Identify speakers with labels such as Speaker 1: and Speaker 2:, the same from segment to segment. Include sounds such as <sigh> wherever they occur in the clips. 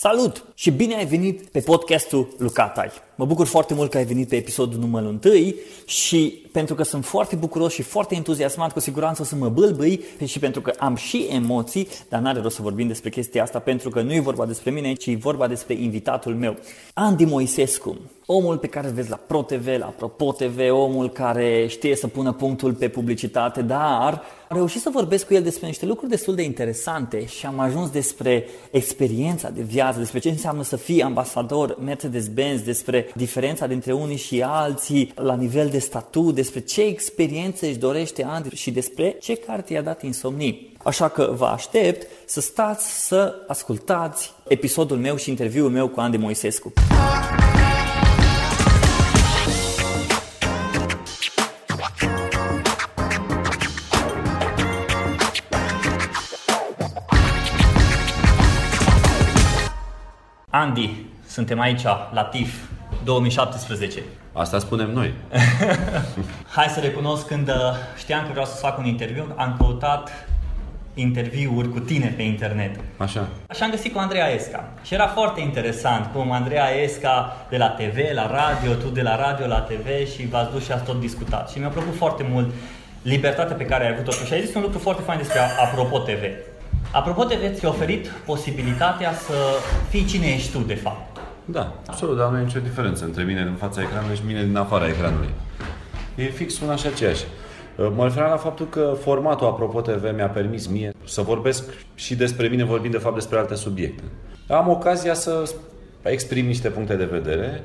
Speaker 1: Salut și bine ai venit pe podcastul Lucatai. Mă bucur foarte mult că ai venit pe episodul numărul 1 și pentru că sunt foarte bucuros și foarte entuziasmat, cu siguranță o să mă bâlbâi și pentru că am și emoții, dar n-are rost să vorbim despre chestia asta pentru că nu e vorba despre mine, ci e vorba despre invitatul meu. Andy Moisescu, omul pe care îl vezi la ProTV, la Apropo TV, omul care știe să pună punctul pe publicitate, dar am reușit să vorbesc cu el despre niște lucruri destul de interesante și am ajuns despre experiența de viață, despre ce înseamnă să fii ambasador Mercedes-Benz, despre diferența dintre unii și alții la nivel de statut, despre ce experiențe își dorește Andrei și despre ce carte i-a dat insomnii. Așa că vă aștept să stați să ascultați episodul meu și interviul meu cu Andy Moisescu. Andy, suntem aici, la TIF 2017.
Speaker 2: Asta spunem noi. <laughs>
Speaker 1: Hai să recunosc, când uh, știam că vreau să fac un interviu, am căutat interviuri cu tine pe internet.
Speaker 2: Așa.
Speaker 1: Și am găsit cu Andreea Esca. Și era foarte interesant cum Andreea Esca de la TV la radio, tu de la radio la TV și v-ați dus și ați tot discutat. Și mi-a plăcut foarte mult libertatea pe care ai avut-o și ai zis un lucru foarte fain despre Apropo TV. Apropo TV ți-a oferit posibilitatea să fii cine ești tu, de fapt.
Speaker 2: Da, absolut, dar nu e nicio diferență între mine din fața ecranului și mine din afara ecranului. E fix una și aceeași. Mă referam la faptul că formatul Apropo TV mi-a permis mie să vorbesc și despre mine, vorbind de fapt despre alte subiecte. Am ocazia să exprim niște puncte de vedere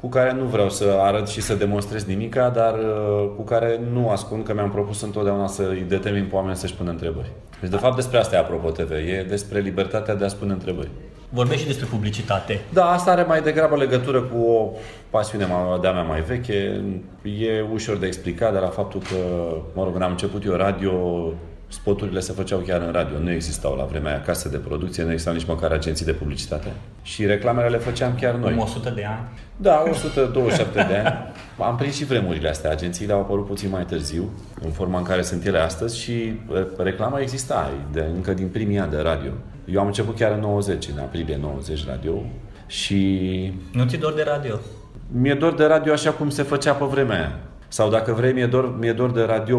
Speaker 2: cu care nu vreau să arăt și să demonstrez nimica, dar uh, cu care nu ascund că mi-am propus întotdeauna să-i determin pe oameni să-și pună întrebări. Deci, de fapt, despre asta e Apropo TV. E despre libertatea de a spune întrebări.
Speaker 1: Vorbești și despre publicitate.
Speaker 2: Da, asta are mai degrabă legătură cu o pasiune de-a mea mai veche. E ușor de explicat, dar la faptul că, mă rog, când am început eu radio, spoturile se făceau chiar în radio. Nu existau la vremea aia case de producție, nu existau nici măcar agenții de publicitate. Și reclamele le făceam chiar noi.
Speaker 1: Cum 100 de ani?
Speaker 2: Da, 127 de ani. Am prins și vremurile astea. Agențiile au apărut puțin mai târziu, în forma în care sunt ele astăzi și reclama exista de, încă din primii ani de radio. Eu am început chiar în 90, în aprilie 90 radio și...
Speaker 1: Nu ți dor de radio?
Speaker 2: Mi-e dor de radio așa cum se făcea pe vremea aia. Sau dacă vrei, mi-e dor, mi-e dor de radio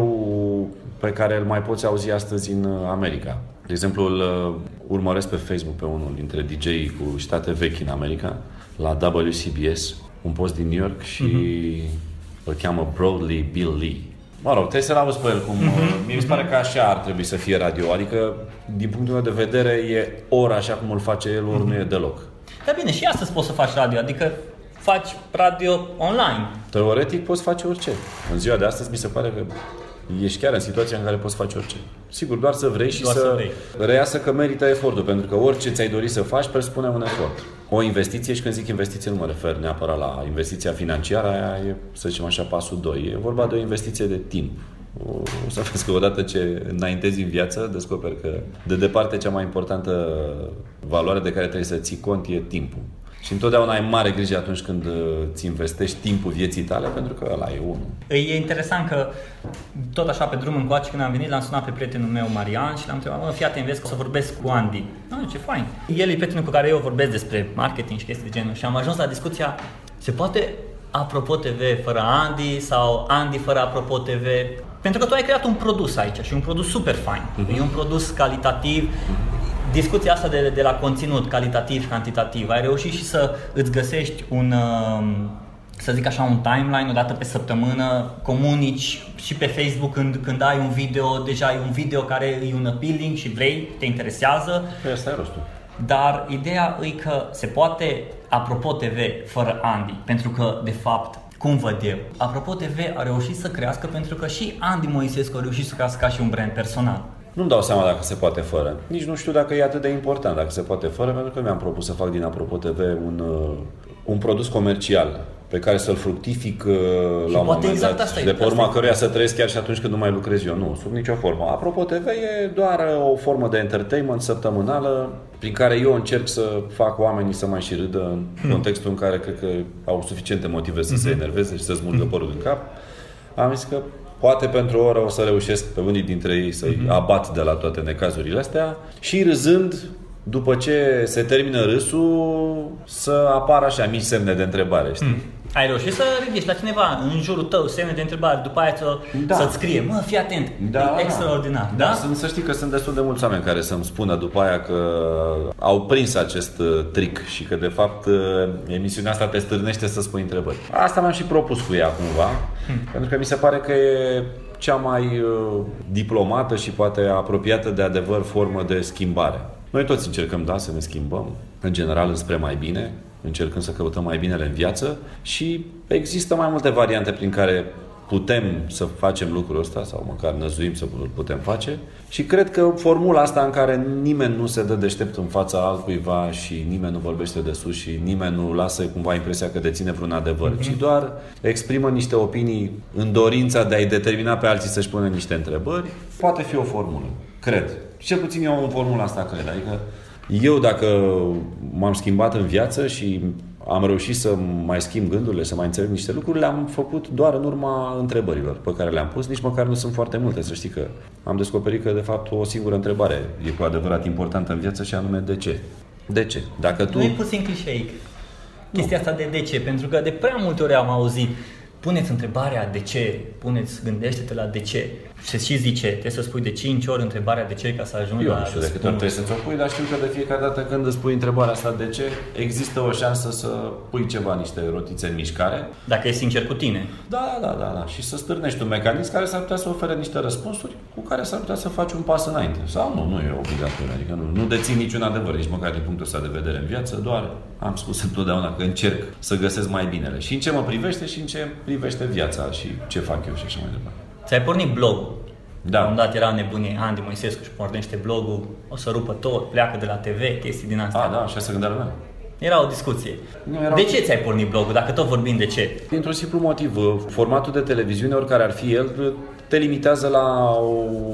Speaker 2: pe care îl mai poți auzi astăzi în America. De exemplu, îl uh, urmăresc pe Facebook pe unul dintre dj cu state vechi în America, la WCBS, un post din New York și uh-huh. îl cheamă Broadly Bill Lee. Mă rog, trebuie să-l auzi pe el cum... Uh-huh. Mie mi se pare că așa ar trebui să fie radio. Adică, din punctul meu de vedere, e ori așa cum îl face el, ori uh-huh. nu e deloc.
Speaker 1: Dar bine, și astăzi poți să faci radio. Adică faci radio online.
Speaker 2: Teoretic poți face orice. În ziua de astăzi mi se pare că ești chiar în situația în care poți face orice. Sigur, doar să vrei și doar să, să vrei. reiasă că merită efortul, pentru că orice ți-ai dori să faci presupune un efort. O investiție, și când zic investiție nu mă refer neapărat la investiția financiară, aia e, să zicem așa, pasul 2. E vorba de o investiție de timp. O să vezi că odată ce înaintezi în viață, descoperi că de departe cea mai importantă valoare de care trebuie să ții cont e timpul. Și întotdeauna ai mare grijă atunci când uh, îți investești timpul vieții tale, pentru că ăla e unul.
Speaker 1: E interesant că tot așa pe drum încoace când am venit, l-am sunat pe prietenul meu Marian și l-am întrebat, mă, fii atent, vezi că o să vorbesc cu Andy. Nu, ce fain. El e prietenul cu care eu vorbesc despre marketing și chestii de genul și am ajuns la discuția, se poate Apropo TV fără Andy sau Andy fără Apropo TV? Pentru că tu ai creat un produs aici și un produs super fain. Uh-huh. E un produs calitativ, uh-huh discuția asta de, de la conținut calitativ, cantitativ, ai reușit și să îți găsești un, um, să zic așa, un timeline o dată pe săptămână, comunici și pe Facebook când, când ai un video, deja ai un video care e un appealing și vrei, te interesează.
Speaker 2: Păi asta e rostul.
Speaker 1: Dar ideea e că se poate, apropo TV, fără Andy, pentru că, de fapt, cum văd eu, Apropo TV a reușit să crească pentru că și Andy Moisescu a reușit să crească ca și un brand personal.
Speaker 2: Nu-mi dau seama dacă se poate fără. Nici nu știu dacă e atât de important dacă se poate fără, pentru că mi-am propus să fac din Apropo TV un, uh, un produs comercial pe care să-l fructific uh, și la un moment
Speaker 1: exact
Speaker 2: dat,
Speaker 1: asta
Speaker 2: de pe urma căruia să trăiesc chiar și atunci când nu mai lucrez eu. Nu, sub nicio formă. Apropo TV e doar o formă de entertainment săptămânală prin care eu încerc să fac oamenii să mai și râdă în hmm. contextul în care cred că au suficiente motive să hmm. se enerveze și să smulgă părul din cap. Am zis că Poate pentru o oră o să reușesc pe unii dintre ei să-i mm-hmm. abat de la toate necazurile astea și râzând după ce se termină râsul, să apară așa mici semne de întrebare, știi? Mm.
Speaker 1: Ai reușit să ridici la cineva în jurul tău semne de întrebare, după aia să, da. să-ți scrie, mă, fii atent, da, e extraordinar. Da, da?
Speaker 2: Sunt, să știi că sunt destul de mulți oameni care să-mi spună după aia că au prins acest uh, trick și că de fapt uh, emisiunea asta te stârnește să spui întrebări. Asta mi-am și propus cu ea cumva, hmm. pentru că mi se pare că e cea mai uh, diplomată și poate apropiată de adevăr formă de schimbare. Noi toți încercăm, da, să ne schimbăm, în general spre mai bine, încercând să căutăm mai binele în viață și există mai multe variante prin care putem să facem lucrul ăsta sau măcar năzuim să putem face și cred că formula asta în care nimeni nu se dă deștept în fața altcuiva și nimeni nu vorbește de sus și nimeni nu lasă cumva impresia că deține vreun adevăr, mm-hmm. ci doar exprimă niște opinii în dorința de a-i determina pe alții să-și pună niște întrebări, poate fi o formulă. Cred. Cel puțin eu în formula asta cred. Adică eu dacă m-am schimbat în viață și am reușit să mai schimb gândurile, să mai înțeleg niște lucruri, le-am făcut doar în urma întrebărilor pe care le-am pus, nici măcar nu sunt foarte multe, să știi că am descoperit că de fapt o singură întrebare e cu adevărat importantă în viață și anume de ce? De ce? Dacă tu...
Speaker 1: Nu e puțin clișeic chestia asta de de ce, pentru că de prea multe ori am auzit puneți întrebarea de ce, puneți, gândește-te la de ce. Se și zice, trebuie să spui de 5 ori întrebarea de ce ca să ajungi
Speaker 2: Eu la... Eu nu știu de câte ori trebuie să-ți o pui, dar știu că de fiecare dată când îți pui întrebarea asta de ce, există o șansă să pui ceva, niște rotițe în mișcare.
Speaker 1: Dacă e sincer cu tine.
Speaker 2: Da, da, da, da. Și să stârnești un mecanism care s-ar putea să ofere niște răspunsuri cu care s-ar putea să faci un pas înainte. Sau nu, nu e obligatoriu. Adică nu, nu dețin niciun adevăr, nici măcar din punctul ăsta de vedere în viață, doar am spus întotdeauna că încerc să găsesc mai binele. Și în ce mă privește și în ce privește viața și ce fac eu și așa mai departe.
Speaker 1: Ți-ai pornit blogul. Da. Un dat era nebunie Andy Moisescu și pornește blogul, o să rupă tot, pleacă de la TV, chestii din asta.
Speaker 2: Ah, da, așa se gândea lumea.
Speaker 1: Era o discuție. Nu, era de ce ți-ai pornit blogul, dacă tot vorbim de ce?
Speaker 2: Dintr-un simplu motiv. Formatul de televiziune, oricare ar fi el, te limitează la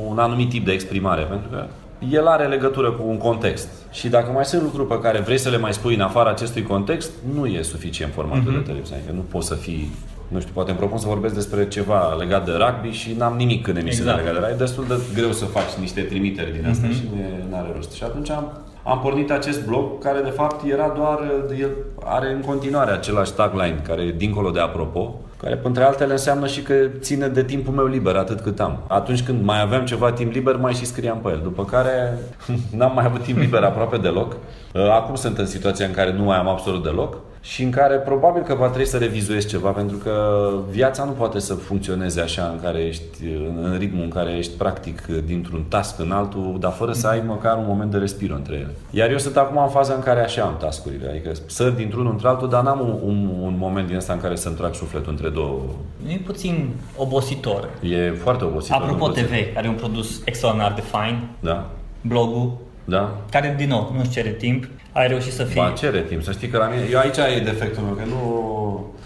Speaker 2: un anumit tip de exprimare, pentru că el are legătură cu un context. Și dacă mai sunt lucruri pe care vrei să le mai spui în afara acestui context, nu e suficient formatul uh-huh. de televiziune. Adică nu poți să fii nu știu, poate îmi propun să vorbesc despre ceva legat de rugby și n-am nimic în emisiune exact. legat de rugby. E destul de greu să faci niște trimiteri din asta uh-huh. și nu are rost. Și atunci am, am pornit acest blog care de fapt era doar, el are în continuare același tagline care e dincolo de apropo, care, între altele, înseamnă și că ține de timpul meu liber, atât cât am. Atunci când mai aveam ceva timp liber, mai și scriam pe el. După care <laughs> n-am mai avut timp liber aproape deloc. Acum sunt în situația în care nu mai am absolut deloc și în care probabil că va trebui să revizuiesc ceva, pentru că viața nu poate să funcționeze așa în care ești, în ritmul în care ești practic dintr-un task în altul, dar fără să ai măcar un moment de respiro între ele. Iar eu sunt acum în faza în care așa am tascurile, adică săr dintr-unul într-altul, dar n-am un, un, un moment din ăsta în care să-mi trag sufletul între două.
Speaker 1: E puțin obositor.
Speaker 2: E foarte obositor.
Speaker 1: Apropo TV, care e un produs extraordinar de fain.
Speaker 2: Da.
Speaker 1: Blogul.
Speaker 2: Da.
Speaker 1: Care, din nou, nu-ți cere timp ai reușit să fii...
Speaker 2: Ba, cere timp. Să știi că la mine... Eu aici e defectul meu, că nu...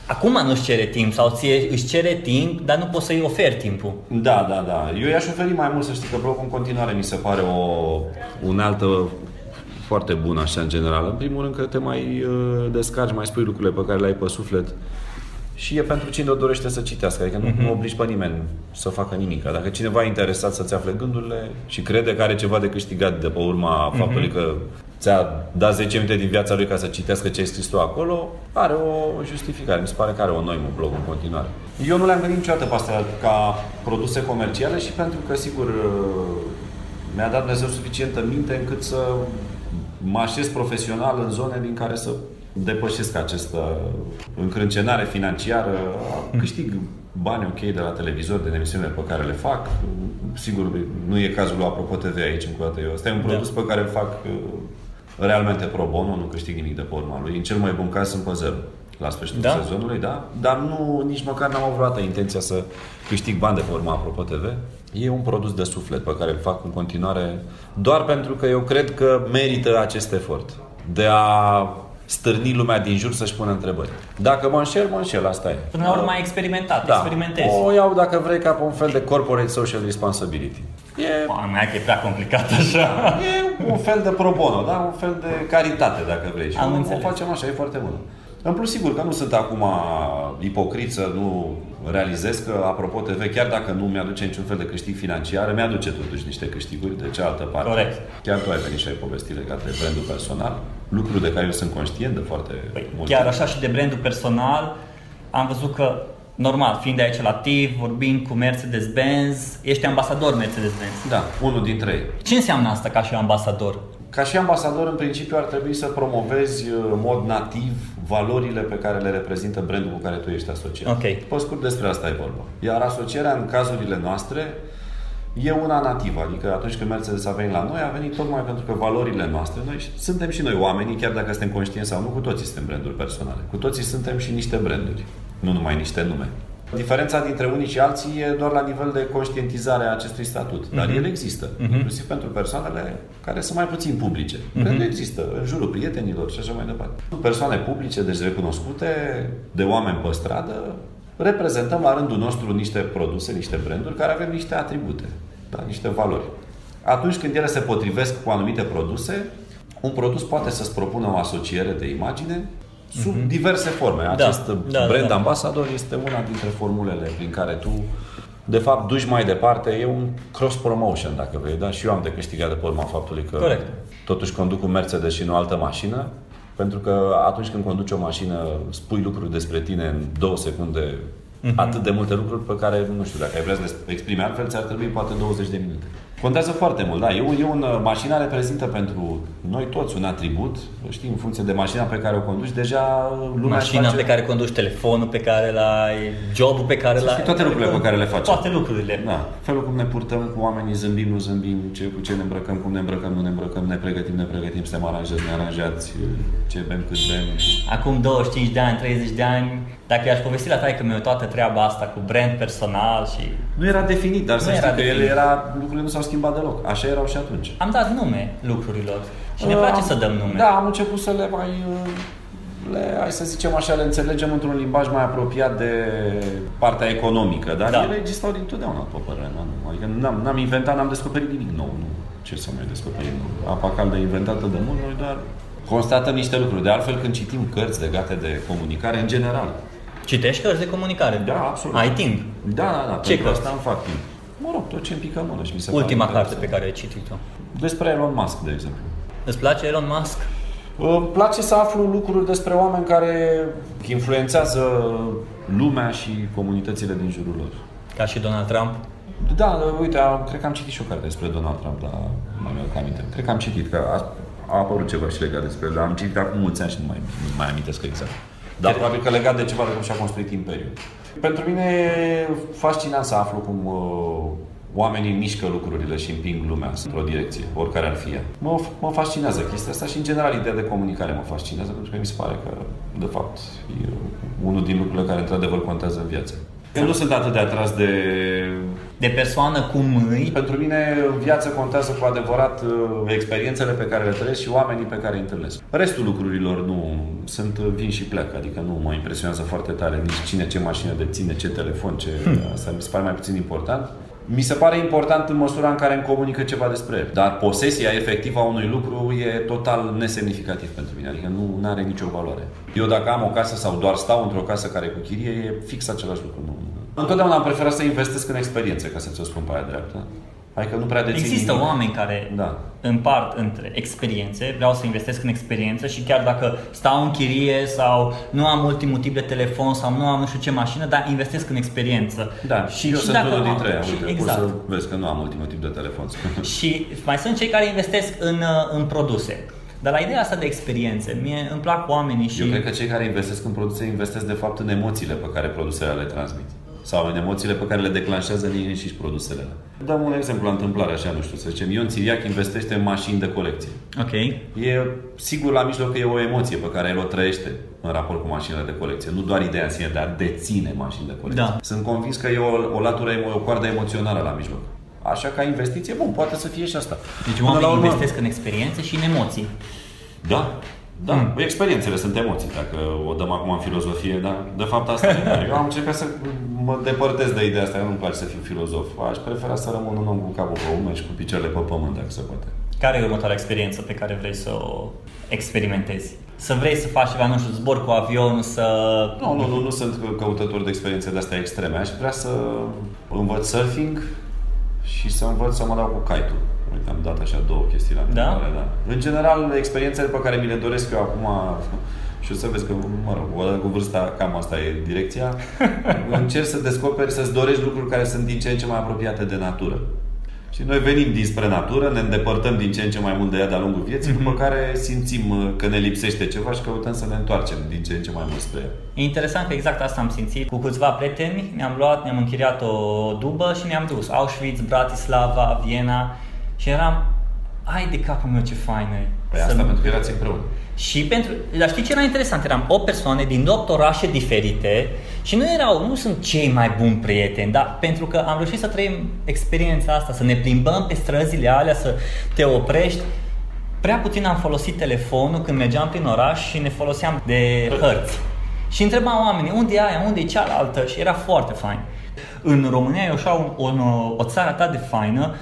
Speaker 1: Acum nu-ți cere timp sau ție își cere timp, dar nu poți să-i oferi timpul.
Speaker 2: Da, da, da. Eu i-aș oferi mai mult, să știi că blogul în continuare mi se pare o unealtă foarte bună, așa, în general. În primul rând că te mai uh, descarci, mai spui lucrurile pe care le ai pe suflet și e pentru cine o dorește să citească. Adică nu, uh-huh. nu obligi pe nimeni să facă nimic. Dacă cineva e interesat să-ți afle gândurile și crede că are ceva de câștigat de pe urma uh-huh. faptului că ți-a dat 10 minute din viața lui ca să citească ce ai scris tu acolo, are o justificare. Mi se pare că are o noimă blog în continuare. Eu nu le-am gândit niciodată pe astea ca produse comerciale și pentru că, sigur, mi-a dat Dumnezeu suficientă minte încât să mă așez profesional în zone din care să depășesc această încrâncenare financiară, câștig bani ok de la televizor, de emisiunile pe care le fac. Sigur, nu e cazul lui Apropo TV aici încă o dată. Eu. Asta e un produs da. pe care îl fac uh, realmente pro bono, nu câștig nimic de pe urma lui. În cel mai bun caz sunt pe zero la sfârșitul da? sezonului, da? Dar nu, nici măcar n-am avut vreodată intenția să câștig bani de pe urma Apropo TV. E un produs de suflet pe care îl fac în continuare doar pentru că eu cred că merită acest efort de a stârni lumea din jur să-și pună întrebări. Dacă mă înșel, mă înșel, asta e.
Speaker 1: Până la urmă ai experimentat, da. experimentezi.
Speaker 2: O iau, dacă vrei, ca pe un fel de corporate social responsibility.
Speaker 1: E... Mea, că e prea complicat așa.
Speaker 2: E un fel de pro bono, da? Un fel de caritate, dacă vrei. Și Am o, o facem așa, e foarte bun. În plus, sigur că nu sunt acum ipocrit să nu realizez că Apropo TV, chiar dacă nu mi-aduce niciun fel de câștig financiar, mi-aduce totuși niște câștiguri de cealaltă parte.
Speaker 1: Corect.
Speaker 2: Chiar tu ai venit și ai povestit legat de brandul personal, lucruri de care eu sunt conștient de foarte păi, mult.
Speaker 1: Chiar așa și de brandul personal, am văzut că normal, fiind de aici la TIV, vorbind cu Mercedes-Benz, ești ambasador Mercedes-Benz.
Speaker 2: Da, unul dintre ei.
Speaker 1: Ce înseamnă asta ca și ambasador?
Speaker 2: Ca și ambasador, în principiu, ar trebui să promovezi uh, în mod nativ valorile pe care le reprezintă brandul cu care tu ești asociat.
Speaker 1: Ok.
Speaker 2: Pe scurt, despre asta e vorba. Iar asocierea, în cazurile noastre, e una nativă. Adică atunci când Mercedes a venit la noi, a venit tocmai pentru că valorile noastre, noi suntem și noi oamenii, chiar dacă suntem conștienți sau nu, cu toții suntem branduri personale. Cu toții suntem și niște branduri, nu numai niște nume. Diferența dintre unii și alții e doar la nivel de conștientizare a acestui statut. Dar uh-huh. el există, uh-huh. inclusiv pentru persoanele care sunt mai puțin publice. Uh-huh. Pentru există, în jurul prietenilor și așa mai departe. Persoane publice, deci recunoscute, de oameni pe stradă, reprezentăm la rândul nostru niște produse, niște branduri care avem niște atribute, da? niște valori. Atunci când ele se potrivesc cu anumite produse, un produs poate să-ți propună o asociere de imagine sub uh-huh. diverse forme. Da, Acest da, brand da. ambasador este una dintre formulele prin care tu de fapt duci mai departe, e un cross promotion dacă vrei, da? Și eu am de câștigat de pe urma faptului că
Speaker 1: Corect.
Speaker 2: totuși conduc un Mercedes și nu o altă mașină, pentru că atunci când conduci o mașină, spui lucruri despre tine în două secunde, uh-huh. atât de multe lucruri pe care, nu știu, dacă ai vrea să le exprimi altfel, ți-ar trebui poate 20 de minute. Contează foarte mult, da. E, un, e un, uh, mașina reprezintă pentru noi toți un atribut, știi, în funcție de mașina pe care o conduci, deja lumea
Speaker 1: Mașina face... pe care conduci, telefonul pe care l-ai, jobul pe care l-ai.
Speaker 2: Toate lucrurile pe care le facem.
Speaker 1: Toate lucrurile.
Speaker 2: Da. Felul cum ne purtăm cu oamenii, zâmbim, nu zâmbim, ce, cu ce ne îmbrăcăm, cum ne îmbrăcăm, nu ne îmbrăcăm, ne pregătim, ne pregătim, suntem aranjați, ne aranjați, ce bem, cât bem.
Speaker 1: Acum 25 de ani, 30 de ani, dacă i-aș povesti la taică meu toată treaba asta cu brand personal și...
Speaker 2: Nu era definit, dar nu să știi că ele era, lucrurile nu s-au schimbat deloc. Așa erau și atunci.
Speaker 1: Am dat nume lucrurilor și ne place am, să dăm nume.
Speaker 2: Da, am început să le mai le, hai să zicem așa, le înțelegem într-un limbaj mai apropiat de partea economică, dar da. ele existau dintotdeauna, pe părerea mea. Adică n-am, n-am inventat, n-am descoperit nimic nou. Nu. Ce să mai descoperim nou? Apa caldă inventată de mult, noi doar constatăm niște lucruri. De altfel, când citim cărți legate de comunicare, în general,
Speaker 1: Citești cărți de comunicare?
Speaker 2: Da, absolut.
Speaker 1: Ai timp?
Speaker 2: Da, da, da. Ce cărți? Asta îmi fac timp. Mă rog, tot ce îmi pică mână și mi se
Speaker 1: Ultima carte pe care ai citit-o?
Speaker 2: Despre Elon Musk, de exemplu.
Speaker 1: Îți place Elon Musk?
Speaker 2: Îmi place să aflu lucruri despre oameni care influențează lumea și comunitățile din jurul lor.
Speaker 1: Ca și Donald Trump?
Speaker 2: Da, uite, am, cred că am citit și o carte despre Donald Trump, dar mai mi aminte. Cred că am citit, că a, a apărut ceva și legat despre el, dar am citit acum mulți ani și nu mai, nu mai amintesc exact. Dar probabil că legat de ceva de cum și-a construit imperiul. Pentru mine e fascinant să aflu cum uh, oamenii mișcă lucrurile și împing lumea într-o direcție, oricare ar fi ea. Mă, mă fascinează chestia asta și, în general, ideea de comunicare mă fascinează, pentru că mi se pare că, de fapt, e unul din lucrurile care, într-adevăr, contează în viață. Eu nu sunt atât de atras de...
Speaker 1: De persoană cum îi?
Speaker 2: Pentru mine viața contează cu adevărat uh, experiențele pe care le trăiesc și oamenii pe care îi întâlnesc. Restul lucrurilor nu sunt vin și plec, adică nu mă impresionează foarte tare nici cine ce mașină deține, ce telefon, ce... Hmm. Asta mi se pare mai puțin important. Mi se pare important în măsura în care îmi comunică ceva despre el. Dar posesia efectivă a unui lucru e total nesemnificativ pentru mine. Adică nu are nicio valoare. Eu dacă am o casă sau doar stau într-o casă care e cu chirie, e fix același lucru. Nu. Întotdeauna am preferat să investesc în experiențe, ca să ți-o spun pe aia dreaptă. Adică nu prea dețin
Speaker 1: Există
Speaker 2: nimic.
Speaker 1: oameni care da. împart între experiențe, vreau să investesc în experiență și chiar dacă stau în chirie sau nu am ultimul tip de telefon sau nu am nu știu ce mașină, dar investesc în experiență.
Speaker 2: Da, și, eu și sunt unul dintre ei. Uite, exact. să vezi că nu am ultimul tip de telefon. <laughs>
Speaker 1: și mai sunt cei care investesc în, uh, în produse. Dar la ideea asta de experiențe, mie îmi plac oamenii și...
Speaker 2: Eu cred că cei care investesc în produse investesc de fapt în emoțiile pe care produsele le transmit sau în emoțiile pe care le declanșează ei și produsele. Dăm un exemplu la întâmplare, așa, nu știu, să zicem, Ion Țiriac investește în mașini de colecție.
Speaker 1: Ok.
Speaker 2: E sigur la mijloc că e o emoție pe care el o trăiește în raport cu mașinile de colecție. Nu doar ideea în sine, dar deține mașini de colecție. Da. Sunt convins că e o, o latură, o coardă emoțională la mijloc. Așa ca investiție, bun, poate să fie și asta.
Speaker 1: Deci oamenii la urmă... investesc în experiențe și în emoții.
Speaker 2: Da, da, mm. experiențele sunt emoții, dacă o dăm acum în filozofie, dar de fapt asta e. <laughs> Eu am încercat să mă depărtez de ideea asta, nu-mi place să fiu filozof. Aș prefera să rămân un om cu capul pe umeri și cu picioarele pe pământ, dacă se poate.
Speaker 1: Care e următoarea experiență pe care vrei să o experimentezi? să vrei să faci ceva, nu știu, zbor cu avionul, să...
Speaker 2: Nu, nu, nu, nu sunt căutător de experiențe de-astea extreme. Aș vrea să învăț surfing și să învăț să mă dau cu kite Uite, am dat așa două chestii la da? da. În general, experiențele pe care mi le doresc eu acum <laughs> și o să vezi că, mă rog, odată cu vârsta, cam asta e direcția, <laughs> încerc să descoperi, să-ți dorești lucruri care sunt din ce în ce mai apropiate de natură. Și noi venim dinspre natură, ne îndepărtăm din ce în ce mai mult de ea de-a lungul vieții, mm-hmm. după care simțim uh, că ne lipsește ceva și căutăm să ne întoarcem din ce în ce mai mult spre ea.
Speaker 1: E interesant că exact asta am simțit. Cu câțiva prieteni ne-am luat, ne-am închiriat o dubă și ne-am dus. Auschwitz, Bratislava, Viena și eram, ai de capul meu ce faină e.
Speaker 2: Păi asta să... pentru că erați împreună.
Speaker 1: Și pentru, dar știi ce era interesant? Eram o persoane din 8 orașe diferite și nu erau, nu sunt cei mai buni prieteni, dar pentru că am reușit să trăim experiența asta, să ne plimbăm pe străzile alea, să te oprești. Prea puțin am folosit telefonul când mergeam prin oraș și ne foloseam de hărți. Și întrebam oamenii, unde e aia, unde e cealaltă? Și era foarte fain. În România e așa o, o, o țară atât de faină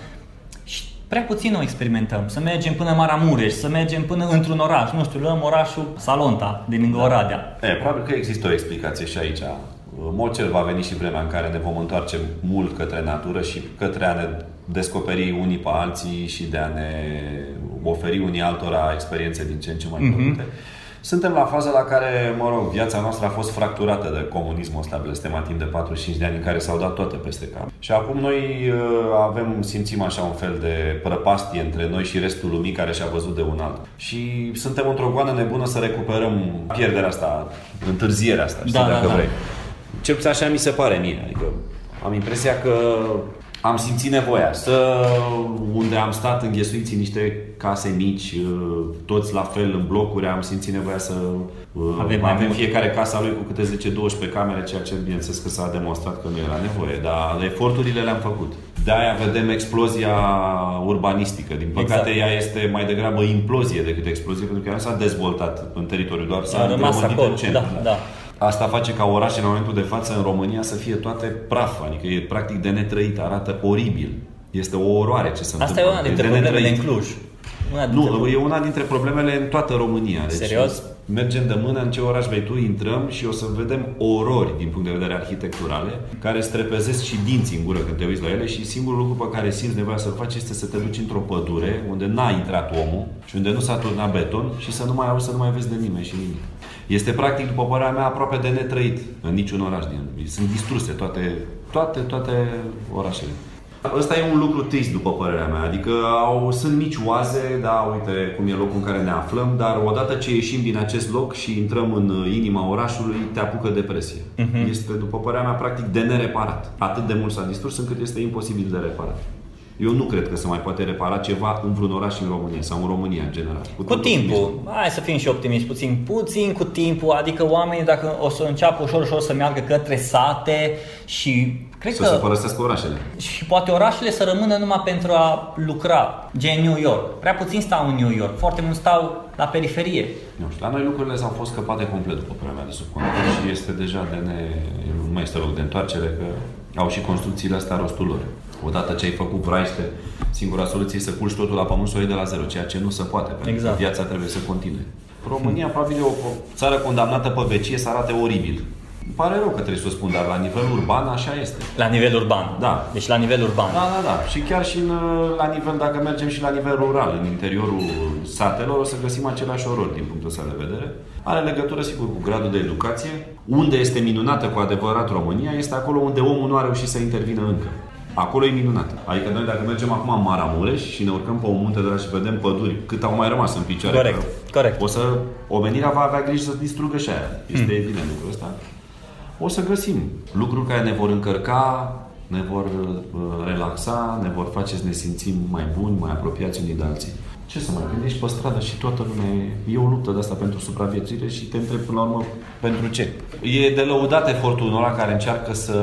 Speaker 1: prea puțin o experimentăm. Să mergem până Maramureș, să mergem până într-un oraș, nu știu, luăm orașul Salonta, din lângă da. Oradea.
Speaker 2: E, probabil că există o explicație și aici. În mod cel va veni și vremea în care ne vom întoarce mult către natură și către a ne descoperi unii pe alții și de a ne oferi unii altora experiențe din ce în ce mai mm-hmm. Suntem la faza la care, mă rog, viața noastră a fost fracturată de comunismul ăsta blestemat timp de 45 de ani în care s-au dat toate peste cap. Și acum noi uh, avem, simțim așa un fel de prăpastie între noi și restul lumii care și-a văzut de un alt. Și suntem într-o goană nebună să recuperăm pierderea asta, întârzierea asta, știi, da, dacă da, da. vrei. Cel puțin așa mi se pare mie. Adică am impresia că am simțit nevoia să, unde am stat înghesuiți în niște case mici, uh, toți la fel în blocuri, am simțit nevoia să uh, avem, avem fiecare casa lui cu câte 10-12 camere, ceea ce bineînțeles că s-a demonstrat că nu era nevoie, dar eforturile le-am făcut. De-aia vedem explozia urbanistică. Din păcate, exact. ea este mai degrabă implozie decât explozie, pentru că ea s-a dezvoltat în teritoriu, doar s-a
Speaker 1: rămas acolo. Da, da.
Speaker 2: Asta face ca orașele în momentul de față în România să fie toate praf, adică e practic de netrăit, arată oribil. Este o oroare ce se
Speaker 1: Asta întâmplă. Asta e una dintre problemele în Cluj.
Speaker 2: Una dintre nu, e una dintre problemele în toată România.
Speaker 1: Deci Serios?
Speaker 2: Mergem de mână în ce oraș vei tu, intrăm și o să vedem orori din punct de vedere arhitecturale, care strepezesc și dinții în gură când te uiți la ele și singurul lucru pe care simți nevoia să-l faci este să te duci într-o pădure unde n-a intrat omul și unde nu s-a turnat beton și să nu mai auzi, să nu mai vezi de nimeni și nimic. Este practic, după părerea mea, aproape de netrăit în niciun oraș din Sunt distruse toate, toate, toate orașele. Ăsta e un lucru trist, după părerea mea. Adică au, sunt mici oaze, da, uite cum e locul în care ne aflăm, dar odată ce ieșim din acest loc și intrăm în inima orașului, te apucă depresie. Uh-huh. Este, după părerea mea, practic de nereparat. Atât de mult s-a distrus încât este imposibil de reparat. Eu nu cred că se mai poate repara ceva în vreun oraș în România sau în România în general.
Speaker 1: Cu, cu timpul. Optimism. Hai să fim și optimiști puțin. Puțin cu timpul, adică oamenii dacă o să înceapă ușor ușor să meargă către sate și
Speaker 2: cred să că... se părăsească orașele.
Speaker 1: Și poate orașele să rămână numai pentru a lucra, gen New York. Prea puțin stau în New York, foarte mult stau la periferie.
Speaker 2: Nu știu, la noi lucrurile s-au fost scăpate complet după perioada de subcontrol și este deja de ne... nu mai este loc de întoarcere, că au și construcțiile astea rostul lor. Odată ce ai făcut vraiște, singura soluție e să culci totul la pământ să de la zero, ceea ce nu se poate, pentru exact. că viața trebuie să continue. România hmm. probabil e o țară condamnată pe vecie să arate oribil. Îmi pare rău că trebuie să o spun, dar la nivel urban așa este.
Speaker 1: La nivel urban?
Speaker 2: Da.
Speaker 1: Deci la nivel urban.
Speaker 2: Da, da, da. Și chiar și în, la nivel, dacă mergem și la nivel rural, în interiorul satelor, o să găsim același orori din punctul ăsta de vedere. Are legătură, sigur, cu gradul de educație. Unde este minunată cu adevărat România, este acolo unde omul nu a reușit să intervină încă. Acolo e minunat. Adică noi dacă mergem acum în Maramureș și ne urcăm pe o munte de la și vedem păduri, cât au mai rămas în picioare.
Speaker 1: Corect, corect.
Speaker 2: O să, omenirea va avea grijă să distrugă și aia. Este hmm. evident lucrul ăsta. O să găsim lucruri care ne vor încărca, ne vor uh, relaxa, ne vor face să ne simțim mai buni, mai apropiați unii de alții ce să mai gândești pe stradă și toată lumea e, e o luptă de asta pentru supraviețuire și te întreb până la urmă pentru ce. E de lăudat efortul unora care încearcă să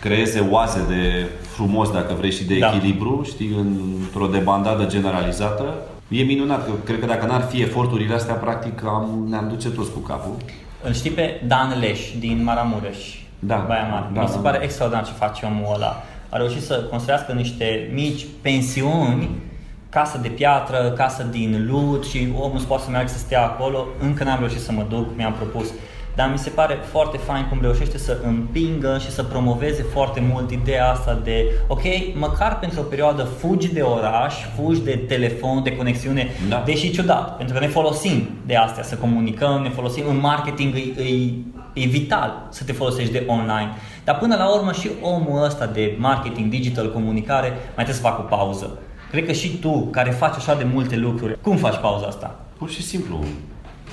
Speaker 2: creeze oaze de frumos, dacă vrei, și de da. echilibru, știi, într-o debandadă generalizată. E minunat, că cred că dacă n-ar fi eforturile astea, practic am, ne-am duce toți cu capul.
Speaker 1: Îl știi pe Dan Leș din Maramureș,
Speaker 2: da,
Speaker 1: Baia Mare. Da, Mi se da, pare da. extraordinar ce face omul ăla. A reușit să construiască niște mici pensiuni casă de piatră, casă din lut și omul poate să meargă să stea acolo. Încă n-am reușit să mă duc, mi-am propus. Dar mi se pare foarte fain cum reușește să împingă și să promoveze foarte mult ideea asta de, ok, măcar pentru o perioadă fugi de oraș, fugi de telefon, de conexiune, da. deși ciudat, pentru că ne folosim de astea, să comunicăm, ne folosim în marketing, e, e, e vital să te folosești de online. Dar până la urmă și omul ăsta de marketing, digital, comunicare, mai trebuie să facă o pauză. Cred că și tu, care faci așa de multe lucruri, cum faci pauza asta?
Speaker 2: Pur și simplu,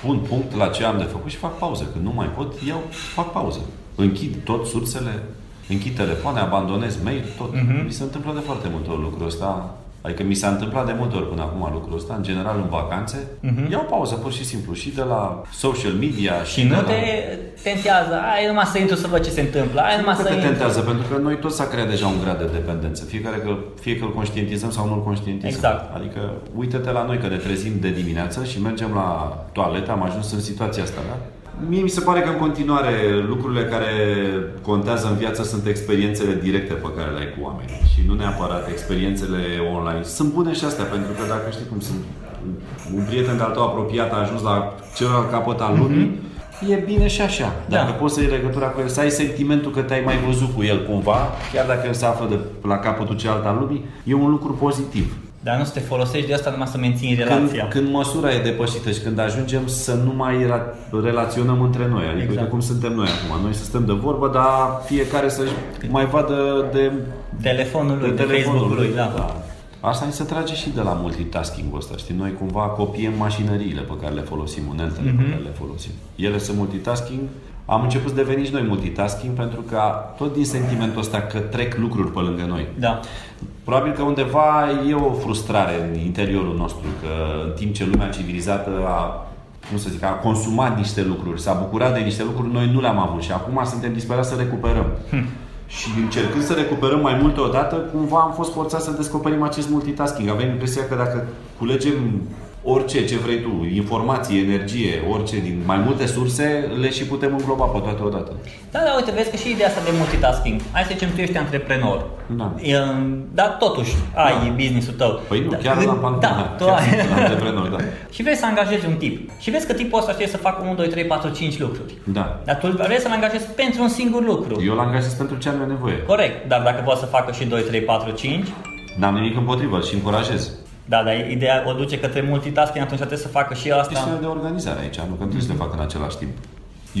Speaker 2: pun punct la ce am de făcut și fac pauză. Când nu mai pot, iau, fac pauză. Închid tot sursele, închid telefoane, abandonez mail, tot. Uh-huh. Mi se întâmplă de foarte multe ori lucrul ăsta. Adică mi s-a întâmplat de multe ori până acum lucrul ăsta, în general în vacanțe, uh-huh. iau pauză pur și simplu și de la social media
Speaker 1: și, și nu
Speaker 2: de
Speaker 1: te la... tentează, ai numai să intru să văd ce se întâmplă, ai numai
Speaker 2: nu
Speaker 1: să
Speaker 2: te
Speaker 1: intru.
Speaker 2: tentează, pentru că noi toți s-a creat deja un grad de dependență, fiecare că, fie că îl conștientizăm sau nu îl conștientizăm.
Speaker 1: Exact.
Speaker 2: Adică uite-te la noi că ne trezim de dimineață și mergem la toaletă, am ajuns în situația asta, da? Mie mi se pare că în continuare lucrurile care contează în viață sunt experiențele directe pe care le ai cu oamenii și nu neapărat experiențele online. Sunt bune și astea, pentru că dacă știi cum sunt, un prieten de-al tău apropiat a ajuns la celălalt capăt al lumii, mm-hmm. e bine și așa. Dacă da. poți să iei legătura cu el, să ai sentimentul că te-ai mai văzut cu el cumva, chiar dacă el se află de la capătul celălalt al lumii, e un lucru pozitiv.
Speaker 1: Dar nu să te folosești de asta numai să menții relația.
Speaker 2: Când, când măsura e depășită și când ajungem să nu mai relaționăm între noi, adică exact. uite cum suntem noi acum. Noi să stăm de vorbă, dar fiecare să mai vadă de
Speaker 1: telefonul lui, de, de Facebook-ul lui, da. da.
Speaker 2: Asta ni se trage și de la multitasking-ul ăsta, știi? Noi cumva copiem mașinăriile pe care le folosim, uneltele mm-hmm. pe mhm. care le folosim. Ele sunt multitasking, am început să devenim și noi multitasking pentru că tot din sentimentul ăsta că trec lucruri pe lângă noi.
Speaker 1: Da.
Speaker 2: Probabil că undeva e o frustrare în interiorul nostru, că în timp ce lumea civilizată a cum să zic, a consumat niște lucruri, s-a bucurat de niște lucruri, noi nu le-am avut și acum suntem disperați să recuperăm. Hm. Și încercând să recuperăm mai multe odată, cumva am fost forțat să descoperim acest multitasking. Avem impresia că dacă culegem orice ce vrei tu, informație, energie, orice din mai multe surse, le și putem îngloba pe toate odată.
Speaker 1: Da, da, uite, vezi că și ideea asta de multitasking. Hai să zicem, tu ești antreprenor. Da. Dar totuși ai da. business-ul tău.
Speaker 2: Păi nu,
Speaker 1: da,
Speaker 2: chiar la pan,
Speaker 1: da,
Speaker 2: da,
Speaker 1: tu ai.
Speaker 2: antreprenor, da. <laughs>
Speaker 1: și vrei să angajezi un tip. Și vezi că tipul ăsta știe să facă 1, 2, 3, 4, 5 lucruri.
Speaker 2: Da.
Speaker 1: Dar tu vrei să-l angajezi pentru un singur lucru.
Speaker 2: Eu l angajez pentru ce am nevoie.
Speaker 1: Corect, dar dacă poate să facă și 2, 3, 4, 5...
Speaker 2: N-am nimic împotrivă și încurajez.
Speaker 1: Da, dar ideea o duce către multitasking, atunci trebuie să facă și asta.
Speaker 2: Este de organizare aici, nu că trebuie mm-hmm. să le facă în același timp.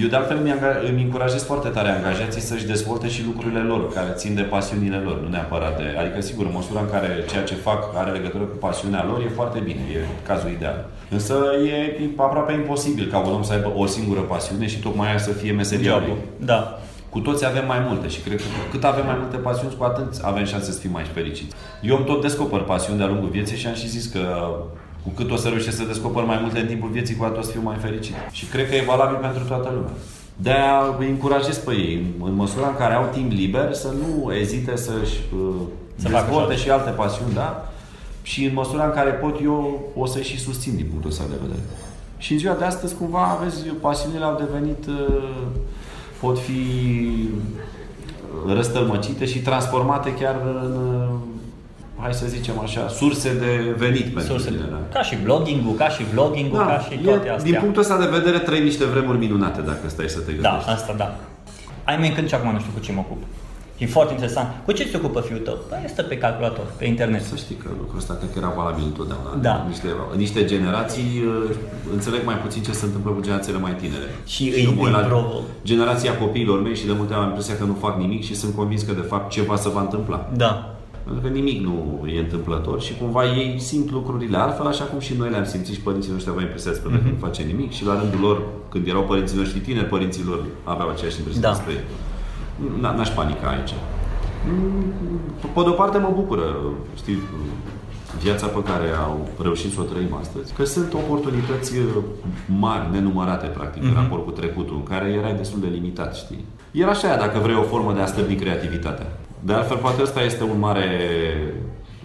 Speaker 2: Eu de altfel îmi, îmi încurajez foarte tare angajații să-și dezvolte și lucrurile lor, care țin de pasiunile lor, nu neapărat de... Adică, sigur, în măsura în care ceea ce fac are legătură cu pasiunea lor, e foarte bine, e cazul ideal. Însă e aproape imposibil ca un om să aibă o singură pasiune și tocmai aia să fie meseria lui.
Speaker 1: Da.
Speaker 2: Cu toți avem mai multe și cred că cât avem mai multe pasiuni, cu atât avem șanse să fim mai fericiți. Eu am tot descoper pasiuni de-a lungul vieții și am și zis că cu cât o să reușesc să descoper mai multe în timpul vieții, cu atât o să fiu mai fericit. Și cred că e valabil pentru toată lumea. De-aia îi încurajez pe ei, în măsura în care au timp liber, să nu ezite să-și uh, să dezvolte și alte pasiuni, da? Și în măsura în care pot, eu o să și susțin din punctul ăsta de vedere. Și în ziua de astăzi, cumva, aveți, pasiunile au devenit uh, pot fi răstălmăcite și transformate chiar în, hai să zicem așa, surse de venit pentru surse, tine. Da.
Speaker 1: Ca și blogging-ul, ca și vlogging-ul, da, ca și toate astea.
Speaker 2: Din punctul ăsta de vedere, trăi niște vremuri minunate, dacă stai să te
Speaker 1: da, gândești. Da, asta da. Ai mai când și acum nu știu cu ce mă ocup. E foarte interesant. Cu ce se ocupă fiul tău? Păi este pe calculator, pe internet.
Speaker 2: Să știi că lucrul ăsta cred că era valabil întotdeauna.
Speaker 1: Da.
Speaker 2: Niște, niște generații uh, înțeleg mai puțin ce se întâmplă cu generațiile mai tinere.
Speaker 1: Și, și îi, îi la
Speaker 2: generația copiilor mei și de multe ori am impresia că nu fac nimic și sunt convins că de fapt ceva se va întâmpla.
Speaker 1: Da.
Speaker 2: Pentru că nimic nu e întâmplător și cumva ei simt lucrurile altfel, așa cum și noi le-am simțit și părinții noștri aveau impresia despre mm-hmm. că nu face nimic și la rândul lor, când erau părinții noștri tineri, părinții lor aveau aceeași impresie da. despre ei. N-aș panica aici. Pe de o parte mă bucură, știi, viața pe care au reușit să o trăim astăzi, că sunt oportunități mari, nenumărate, practic, mm-hmm. în mhm. raport cu trecutul, în care erai destul de limitat, știi. Era așa, dacă vrei, o formă de a stăbi creativitatea. De altfel, poate ăsta este un mare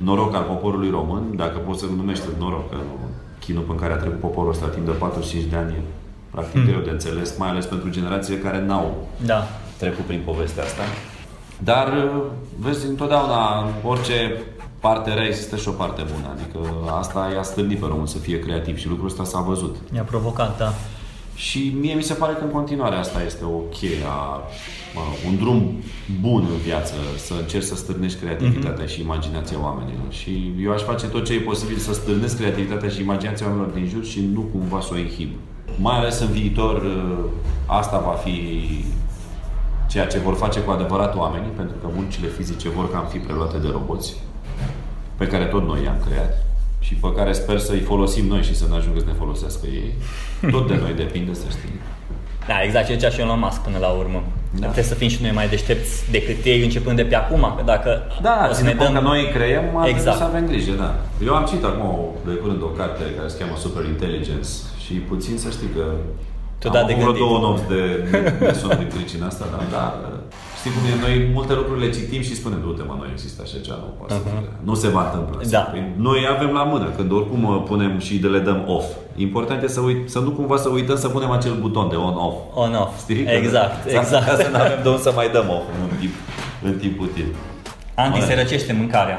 Speaker 2: noroc al poporului român, dacă poți să-l numești noroc, că chinul pe care a trecut poporul ăsta timp de 45 de ani e practic mm. greu de înțeles, mai ales pentru generațiile care n-au
Speaker 1: da.
Speaker 2: Trecut prin povestea asta. Dar, uh, vezi, întotdeauna, orice parte rea există și o parte bună. Adică asta i-a stârnit pe român să fie creativ și lucrul ăsta s-a văzut.
Speaker 1: I-a provocat, da.
Speaker 2: Și mie mi se pare că în continuare asta este o cheie, a, mă, un drum bun în viață, să încerci să stârnești creativitatea mm-hmm. și imaginația oamenilor. Și eu aș face tot ce e posibil să stârnesc creativitatea și imaginația oamenilor din jur și nu cumva să o inhib. Mai ales în viitor, ă, asta va fi ceea ce vor face cu adevărat oamenii, pentru că muncile fizice vor cam fi preluate de roboți, pe care tot noi i-am creat și pe care sper să-i folosim noi și să ne ajungă să ne folosească ei. Tot de noi depinde, să știi.
Speaker 1: Da, exact ce zicea și Elon Musk până la urmă. Da. Trebuie să fim și noi mai deștepți decât ei începând de pe acum, că dacă
Speaker 2: da, o să ne dăm... că noi creăm, exact. să avem grijă, da. Eu am citit acum de curând o carte care se cheamă Super Intelligence și puțin să știi că tu am da de avut două nopți de, de, de somn din pricina asta, dar da, Știi cum e? Noi multe lucruri le citim și spunem, du-te mă, nu există așa ceva, nu poate uh-huh. Nu se va întâmpla.
Speaker 1: Da.
Speaker 2: Păi noi avem la mână, când oricum uh, punem și de le dăm off. Important e să, uit, să nu cumva să uităm să punem acel buton de on-off.
Speaker 1: On-off. Știi? Exact, exact.
Speaker 2: Ca să nu avem de unde să mai dăm off în timp, în timp util.
Speaker 1: Anti se răcește mâncarea.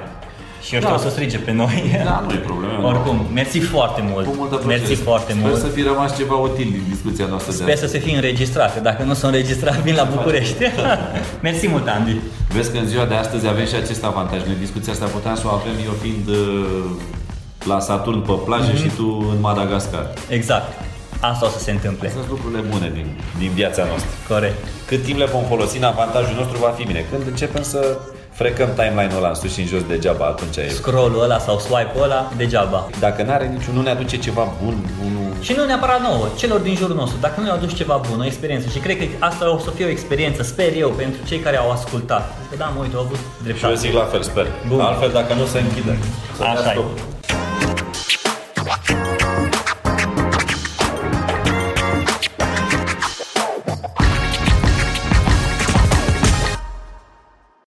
Speaker 1: Și ăștia da. o să strige pe noi.
Speaker 2: Da, nu e problemă.
Speaker 1: Oricum, mersi foarte mult.
Speaker 2: Cu multă
Speaker 1: Mersi foarte
Speaker 2: Sper
Speaker 1: mult.
Speaker 2: să fi rămas ceva util din discuția noastră
Speaker 1: Sper să se fi înregistrate. Dacă nu sunt înregistrat, vin la București. <laughs> mersi mult, Andy.
Speaker 2: Vezi că în ziua de astăzi avem și acest avantaj. Noi discuția asta puteam să o avem eu fiind uh, la Saturn pe plajă mm-hmm. și tu în Madagascar.
Speaker 1: Exact. Asta o să se întâmple.
Speaker 2: Astea sunt lucrurile bune din, din viața noastră.
Speaker 1: Corect.
Speaker 2: Cât timp le vom folosi în avantajul nostru va fi bine. Când începem să frecăm timeline-ul ăla în sus și în jos degeaba, atunci e...
Speaker 1: Scroll-ul ăla sau swipe-ul ăla, degeaba.
Speaker 2: Dacă n-are niciun, nu ne aduce ceva bun, unul...
Speaker 1: Și nu neapărat nouă, celor din jurul nostru. Dacă nu ne aduce ceva bun, o experiență. Și cred că asta o să fie o experiență, sper eu, pentru cei care au ascultat. Că da, mă uit, au avut dreptate.
Speaker 2: Și eu zic la fel, sper. Bun. Altfel, dacă nu se închide.
Speaker 1: Așa e.